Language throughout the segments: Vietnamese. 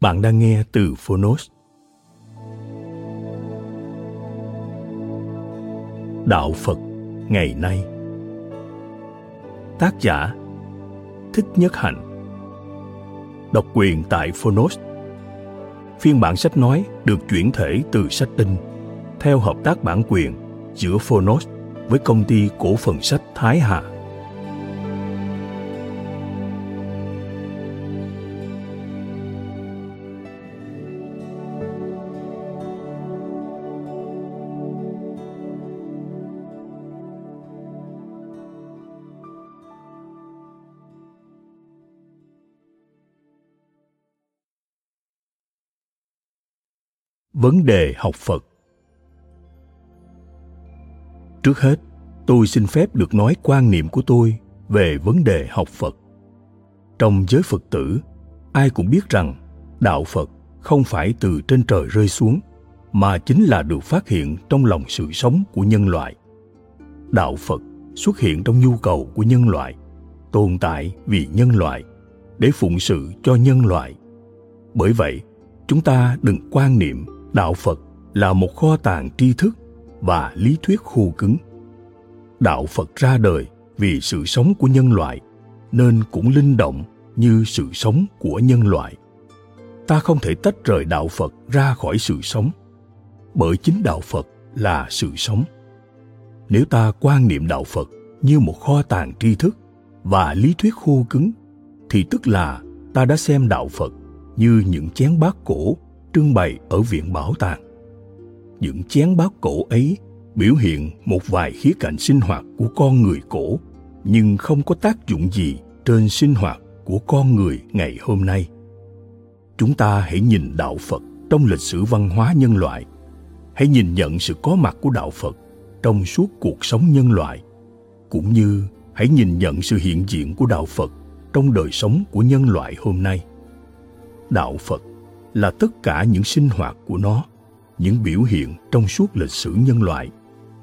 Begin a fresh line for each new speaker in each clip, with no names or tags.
Bạn đang nghe từ Phonos. Đạo Phật, ngày nay Tác giả, Thích Nhất Hạnh Độc quyền tại Phonos Phiên bản sách nói được chuyển thể từ sách in theo hợp tác bản quyền giữa Phonos với công ty cổ phần sách Thái Hà. Vấn đề học phật. Trước hết, tôi xin phép được nói quan niệm của tôi về vấn đề học phật. Trong giới phật tử, ai cũng biết rằng đạo phật không phải từ trên trời rơi xuống, mà chính là được phát hiện trong lòng sự sống của nhân loại. Đạo phật xuất hiện trong nhu cầu của nhân loại, tồn tại vì nhân loại, để phụng sự cho nhân loại. Bởi vậy, chúng ta đừng quan niệm đạo phật là một kho tàng tri thức và lý thuyết khô cứng. Đạo phật ra đời vì sự sống của nhân loại, nên cũng linh động như sự sống của nhân loại. Ta không thể tách rời đạo phật ra khỏi sự sống, bởi chính đạo phật là sự sống. Nếu ta quan niệm đạo phật như một kho tàng tri thức và lý thuyết khô cứng, thì tức là ta đã xem đạo phật như những chén bát cổ trưng bày ở viện bảo tàng. Những chén bát cổ ấy biểu hiện một vài khía cạnh sinh hoạt của con người cổ, nhưng không có tác dụng gì trên sinh hoạt của con người ngày hôm nay. Chúng ta hãy nhìn đạo Phật trong lịch sử văn hóa nhân loại. Hãy nhìn nhận sự có mặt của đạo Phật trong suốt cuộc sống nhân loại, cũng như hãy nhìn nhận sự hiện diện của đạo Phật trong đời sống của nhân loại hôm nay. Đạo Phật là tất cả những sinh hoạt của nó, những biểu hiện trong suốt lịch sử nhân loại,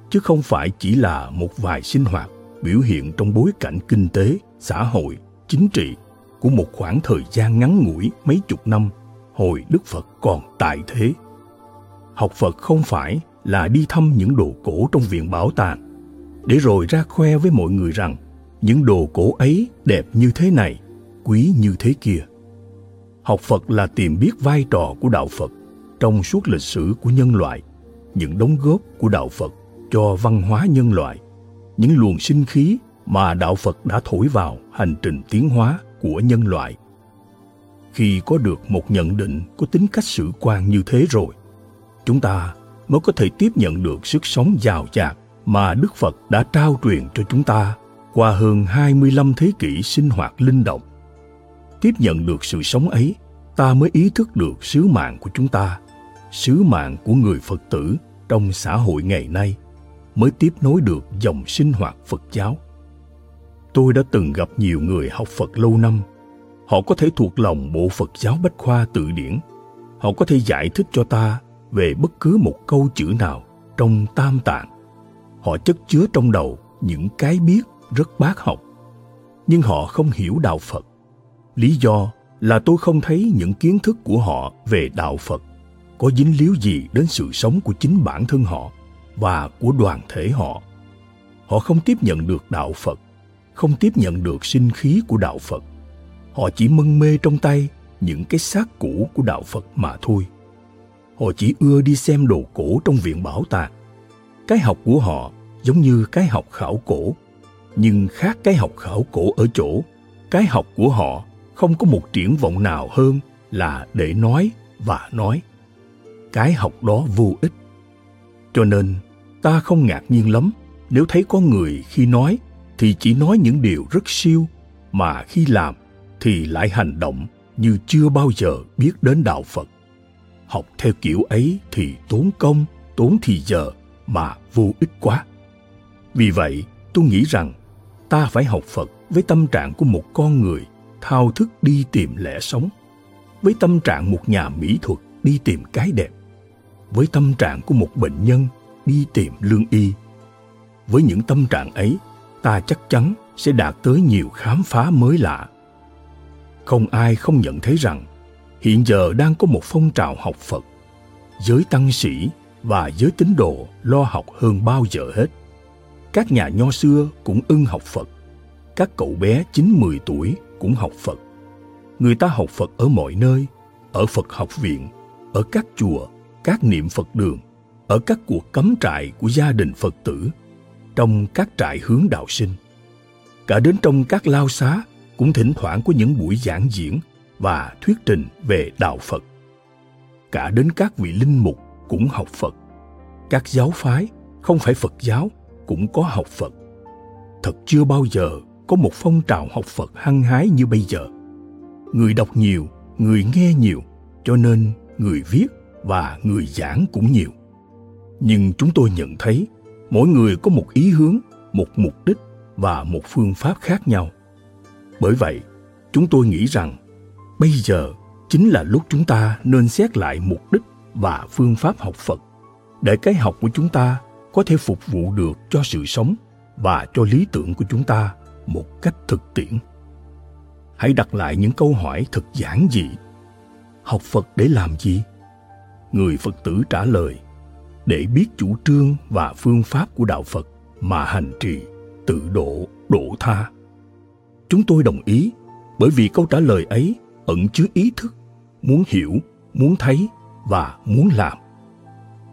chứ không phải chỉ là một vài sinh hoạt biểu hiện trong bối cảnh kinh tế, xã hội, chính trị của một khoảng thời gian ngắn ngủi mấy chục năm hồi đức phật còn tại thế. Học phật không phải là đi thăm những đồ cổ trong viện bảo tàng. Để rồi ra khoe với mọi người rằng những đồ cổ ấy đẹp như thế này, quý như thế kia học phật là tìm biết vai trò của đạo phật trong suốt lịch sử của nhân loại, những đóng góp của đạo phật cho văn hóa nhân loại, những luồng sinh khí mà đạo phật đã thổi vào hành trình tiến hóa của nhân loại. Khi có được một nhận định có tính cách sử quan như thế rồi, chúng ta mới có thể tiếp nhận được sức sống giàu dạt mà Đức Phật đã trao truyền cho chúng ta qua hơn 25 thế kỷ sinh hoạt linh động. Tiếp nhận được sự sống ấy ta mới ý thức được sứ mạng của chúng ta, sứ mạng của người phật tử trong xã hội ngày nay mới tiếp nối được dòng sinh hoạt phật giáo. Tôi đã từng gặp nhiều người học phật lâu năm. Họ có thể thuộc lòng bộ phật giáo bách khoa tự điển. Họ có thể giải thích cho ta về bất cứ một câu chữ nào trong tam tạng. Họ chất chứa trong đầu những cái biết rất bác học, nhưng họ không hiểu đạo phật. Lý do là tôi không thấy những kiến thức của họ về đạo Phật, có dính líu gì đến sự sống của chính bản thân họ và của đoàn thể họ. Họ không tiếp nhận được đạo phật, không tiếp nhận được sinh khí của đạo phật. Họ chỉ mân mê trong tay những cái xác cũ của đạo phật mà thôi. Họ chỉ ưa đi xem đồ cổ trong viện bảo tàng. Cái học của họ giống như cái học khảo cổ, nhưng khác cái học khảo cổ ở chỗ, cái học của họ không có một triển vọng nào hơn là để nói và nói. Cái học đó vô ích. Cho nên, ta không ngạc nhiên lắm. Nếu thấy có người khi nói, thì chỉ nói những điều rất siêu, mà khi làm, thì lại hành động như chưa bao giờ biết đến đạo phật. Học theo kiểu ấy thì tốn công, tốn thì giờ, mà vô ích quá. Vì vậy, tôi nghĩ rằng ta phải học phật với tâm trạng của một con người thao thức đi tìm lẽ sống, với tâm trạng một nhà mỹ thuật đi tìm cái đẹp, với tâm trạng của một bệnh nhân đi tìm lương y. Với những tâm trạng ấy, ta chắc chắn sẽ đạt tới nhiều khám phá mới lạ. Không ai không nhận thấy rằng, hiện giờ đang có một phong trào học phật, giới tăng sĩ và giới tín đồ lo học hơn bao giờ hết. Các nhà nho xưa cũng ưng học phật. Các cậu bé chín mười tuổi cũng học phật. Người ta học phật ở mọi nơi, ở phật học viện, ở các chùa, các niệm phật đường, ở các cuộc cắm trại của gia đình phật tử, trong các trại hướng đạo sinh. Cả đến trong các lao xá cũng thỉnh thoảng có những buổi giảng diễn và thuyết trình về đạo phật. Cả đến các vị linh mục cũng học phật. Các giáo phái, không phải phật giáo, cũng có học phật. Thật chưa bao giờ có một phong trào học phật hăng hái như bây giờ. Người đọc nhiều, người nghe nhiều, cho nên người viết và người giảng cũng nhiều. Nhưng chúng tôi nhận thấy, mỗi người có một ý hướng, một mục đích và một phương pháp khác nhau. Bởi vậy, chúng tôi nghĩ rằng, bây giờ chính là lúc chúng ta nên xét lại mục đích và phương pháp học phật, để cái học của chúng ta có thể phục vụ được cho sự sống và cho lý tưởng của chúng ta một cách thực tiễn. Hãy đặt lại những câu hỏi thật giản dị. Học phật để làm gì? Người phật tử trả lời, để biết chủ trương và phương pháp của đạo phật mà hành trì, tự độ độ tha. Chúng tôi đồng ý, bởi vì câu trả lời ấy ẩn chứa ý thức, muốn hiểu, muốn thấy và muốn làm.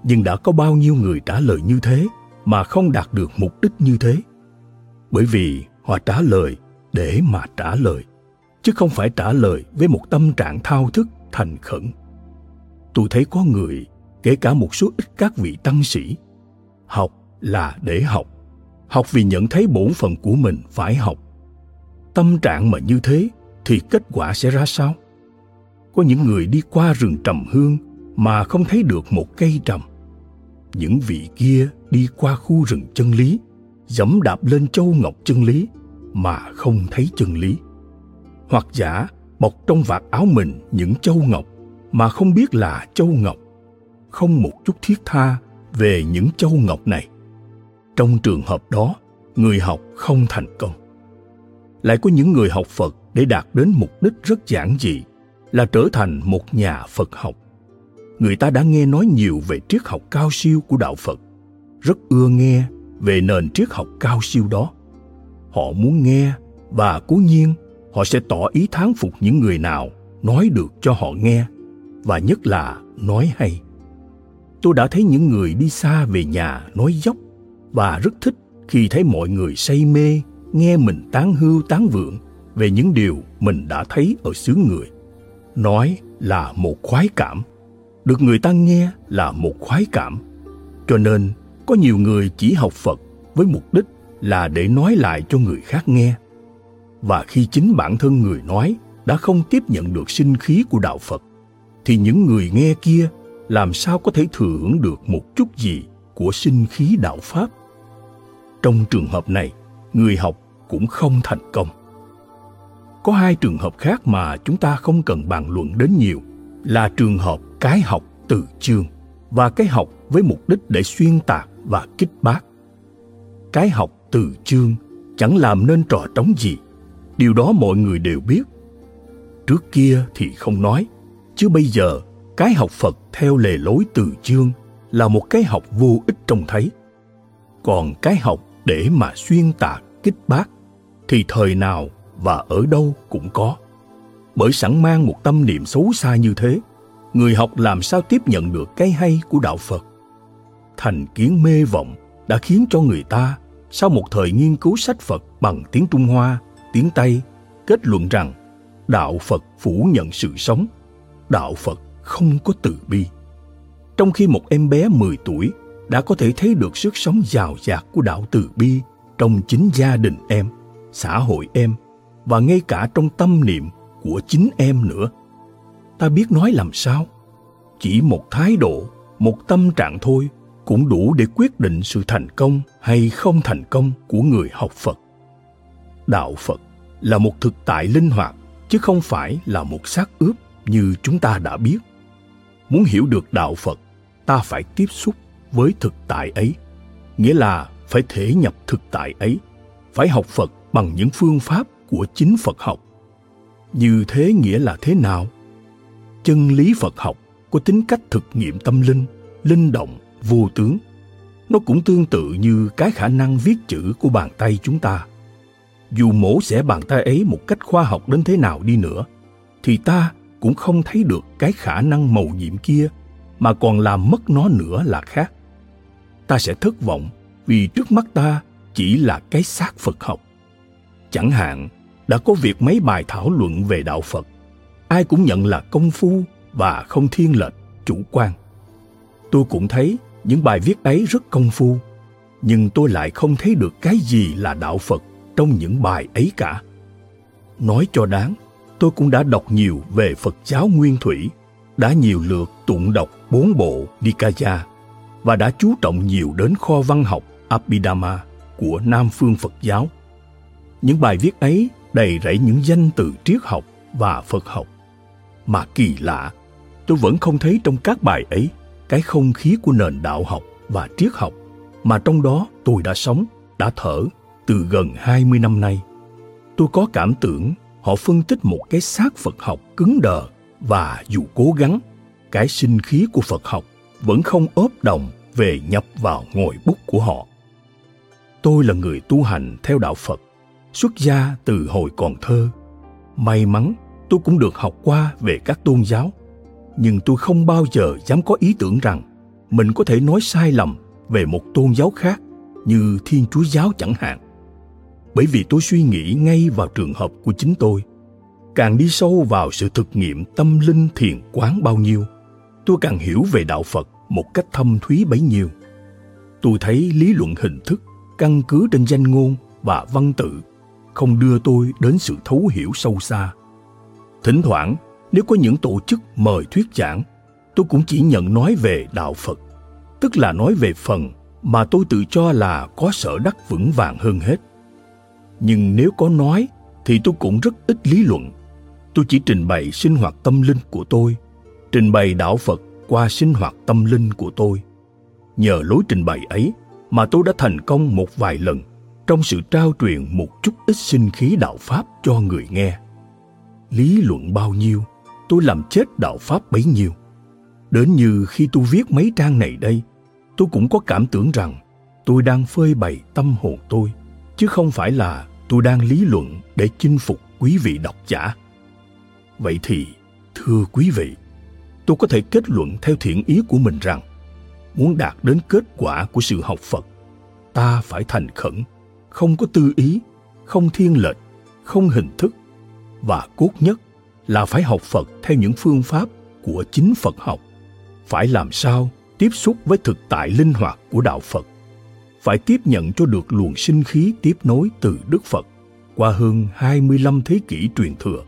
Nhưng đã có bao nhiêu người trả lời như thế mà không đạt được mục đích như thế? Bởi vì họ trả lời để mà trả lời, chứ không phải trả lời với một tâm trạng thao thức, thành khẩn. Tôi thấy có người, kể cả một số ít các vị tăng sĩ, học là để học học vì nhận thấy bổn phận của mình phải học. Tâm trạng mà như thế thì kết quả sẽ ra sao? Có những người đi qua rừng trầm hương mà không thấy được một cây trầm. Những vị kia đi qua khu rừng chân lý dẫm đạp lên châu ngọc chân lý mà không thấy chân lý. Hoặc giả bọc trong vạt áo mình những châu ngọc mà không biết là châu ngọc, không một chút thiết tha về những châu ngọc này. Trong trường hợp đó, người học không thành công. Lại có những người học phật để đạt đến mục đích rất giản dị là trở thành một nhà phật học. Người ta đã nghe nói nhiều về triết học cao siêu của đạo phật, rất ưa nghe về nền triết học cao siêu đó. Họ muốn nghe và cố nhiên họ sẽ tỏ ý thán phục những người nào nói được cho họ nghe, và nhất là nói hay. Tôi đã thấy những người đi xa về nhà nói dốc và rất thích khi thấy mọi người say mê, nghe mình tán hưu tán vượng về những điều mình đã thấy ở xứ người. Nói là một khoái cảm, được người ta nghe là một khoái cảm. Cho nên có nhiều người chỉ học phật với mục đích là để nói lại cho người khác nghe. Và khi chính bản thân người nói đã không tiếp nhận được sinh khí của đạo phật, thì những người nghe kia làm sao có thể thừa hưởng được một chút gì của sinh khí đạo pháp? Trong trường hợp này, người học cũng không thành công. Có hai trường hợp khác mà chúng ta không cần bàn luận đến nhiều, là trường hợp cái học từ chương và cái học với mục đích để xuyên tạc và kích bác. Cái học từ chương chẳng làm nên trò trống gì. Điều đó mọi người đều biết. Trước kia thì không nói, chứ bây giờ cái học phật theo lề lối từ chương là một cái học vô ích trông thấy. Còn cái học để mà xuyên tạc, kích bác thì thời nào và ở đâu cũng có. Bởi sẵn mang một tâm niệm xấu xa như thế, người học làm sao tiếp nhận được cái hay của đạo phật? Thành kiến mê vọng đã khiến cho người ta sau một thời nghiên cứu sách phật bằng tiếng trung hoa tiếng tây kết luận rằng đạo phật phủ nhận sự sống đạo phật không có từ bi trong khi một em bé 10 tuổi đã có thể thấy được sức sống giàu dạt của đạo từ bi trong chính gia đình em, xã hội em và ngay cả trong tâm niệm của chính em nữa. Ta biết nói làm sao? Chỉ một thái độ, một tâm trạng thôi cũng đủ để quyết định sự thành công hay không thành công của người học Phật. Đạo Phật là một thực tại linh hoạt chứ không phải là một xác ướp như chúng ta đã biết. Muốn hiểu được đạo Phật, ta phải tiếp xúc với thực tại ấy, nghĩa là phải thể nhập thực tại ấy, phải học Phật bằng những phương pháp của chính Phật học. Như thế nghĩa là thế nào? Chân lý Phật học có tính cách thực nghiệm tâm linh, linh động, vô tướng. Nó cũng tương tự như cái khả năng viết chữ của bàn tay chúng ta. Dù mổ xẻ bàn tay ấy một cách khoa học đến thế nào đi nữa, thì ta cũng không thấy được cái khả năng màu nhiệm kia mà còn làm mất nó nữa là khác ta sẽ thất vọng vì trước mắt ta chỉ là cái xác phật học chẳng hạn đã có việc mấy bài thảo luận về đạo phật ai cũng nhận là công phu và không thiên lệch chủ quan tôi cũng thấy những bài viết ấy rất công phu nhưng tôi lại không thấy được cái gì là đạo phật trong những bài ấy cả nói cho đáng tôi cũng đã đọc nhiều về phật giáo nguyên thủy đã nhiều lượt tụng đọc bốn bộ Nikaya và đã chú trọng nhiều đến kho văn học Abhidhamma của Nam phương Phật giáo. Những bài viết ấy đầy rẫy những danh từ triết học và Phật học. Mà kỳ lạ, tôi vẫn không thấy trong các bài ấy cái không khí của nền đạo học và triết học mà trong đó tôi đã sống, đã thở từ gần 20 năm nay. Tôi có cảm tưởng họ phân tích một cái xác Phật học cứng đờ và dù cố gắng, cái sinh khí của Phật học vẫn không ốp đồng về nhập vào ngồi bút của họ. Tôi là người tu hành theo đạo Phật, xuất gia từ hồi còn thơ. May mắn tôi cũng được học qua về các tôn giáo, nhưng tôi không bao giờ dám có ý tưởng rằng mình có thể nói sai lầm về một tôn giáo khác như Thiên Chúa giáo chẳng hạn. Bởi vì tôi suy nghĩ ngay vào trường hợp của chính tôi. Càng đi sâu vào sự thực nghiệm tâm linh thiền quán bao nhiêu, tôi càng hiểu về đạo Phật một cách thâm thúy bấy nhiêu. Tôi thấy lý luận hình thức căn cứ trên danh ngôn và văn tự không đưa tôi đến sự thấu hiểu sâu xa. Thỉnh thoảng, nếu có những tổ chức mời thuyết giảng, tôi cũng chỉ nhận nói về đạo Phật, tức là nói về phần mà tôi tự cho là có sở đắc vững vàng hơn hết. Nhưng nếu có nói thì tôi cũng rất ít lý luận. Tôi chỉ trình bày sinh hoạt tâm linh của tôi, trình bày đạo Phật qua sinh hoạt tâm linh của tôi. Nhờ lối trình bày ấy mà tôi đã thành công một vài lần trong sự trao truyền một chút ít sinh khí đạo Pháp cho người nghe. Lý luận bao nhiêu, tôi làm chết đạo Pháp bấy nhiêu. Đến như khi tôi viết mấy trang này đây, tôi cũng có cảm tưởng rằng tôi đang phơi bày tâm hồn tôi, chứ không phải là tôi đang lý luận để chinh phục quý vị độc giả. Vậy thì, thưa quý vị, tôi có thể kết luận theo thiện ý của mình rằng muốn đạt đến kết quả của sự học phật ta phải thành khẩn không có tư ý không thiên lệch không hình thức và cốt nhất là phải học phật theo những phương pháp của chính phật học phải làm sao tiếp xúc với thực tại linh hoạt của đạo phật phải tiếp nhận cho được luồng sinh khí tiếp nối từ Đức Phật qua hơn 25 thế kỷ truyền thừa,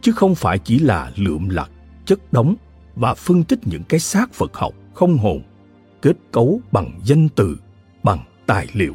chứ không phải chỉ là lượm lặt, chất đóng và phân tích những cái xác Phật học không hồn, kết cấu bằng danh từ, bằng tài liệu.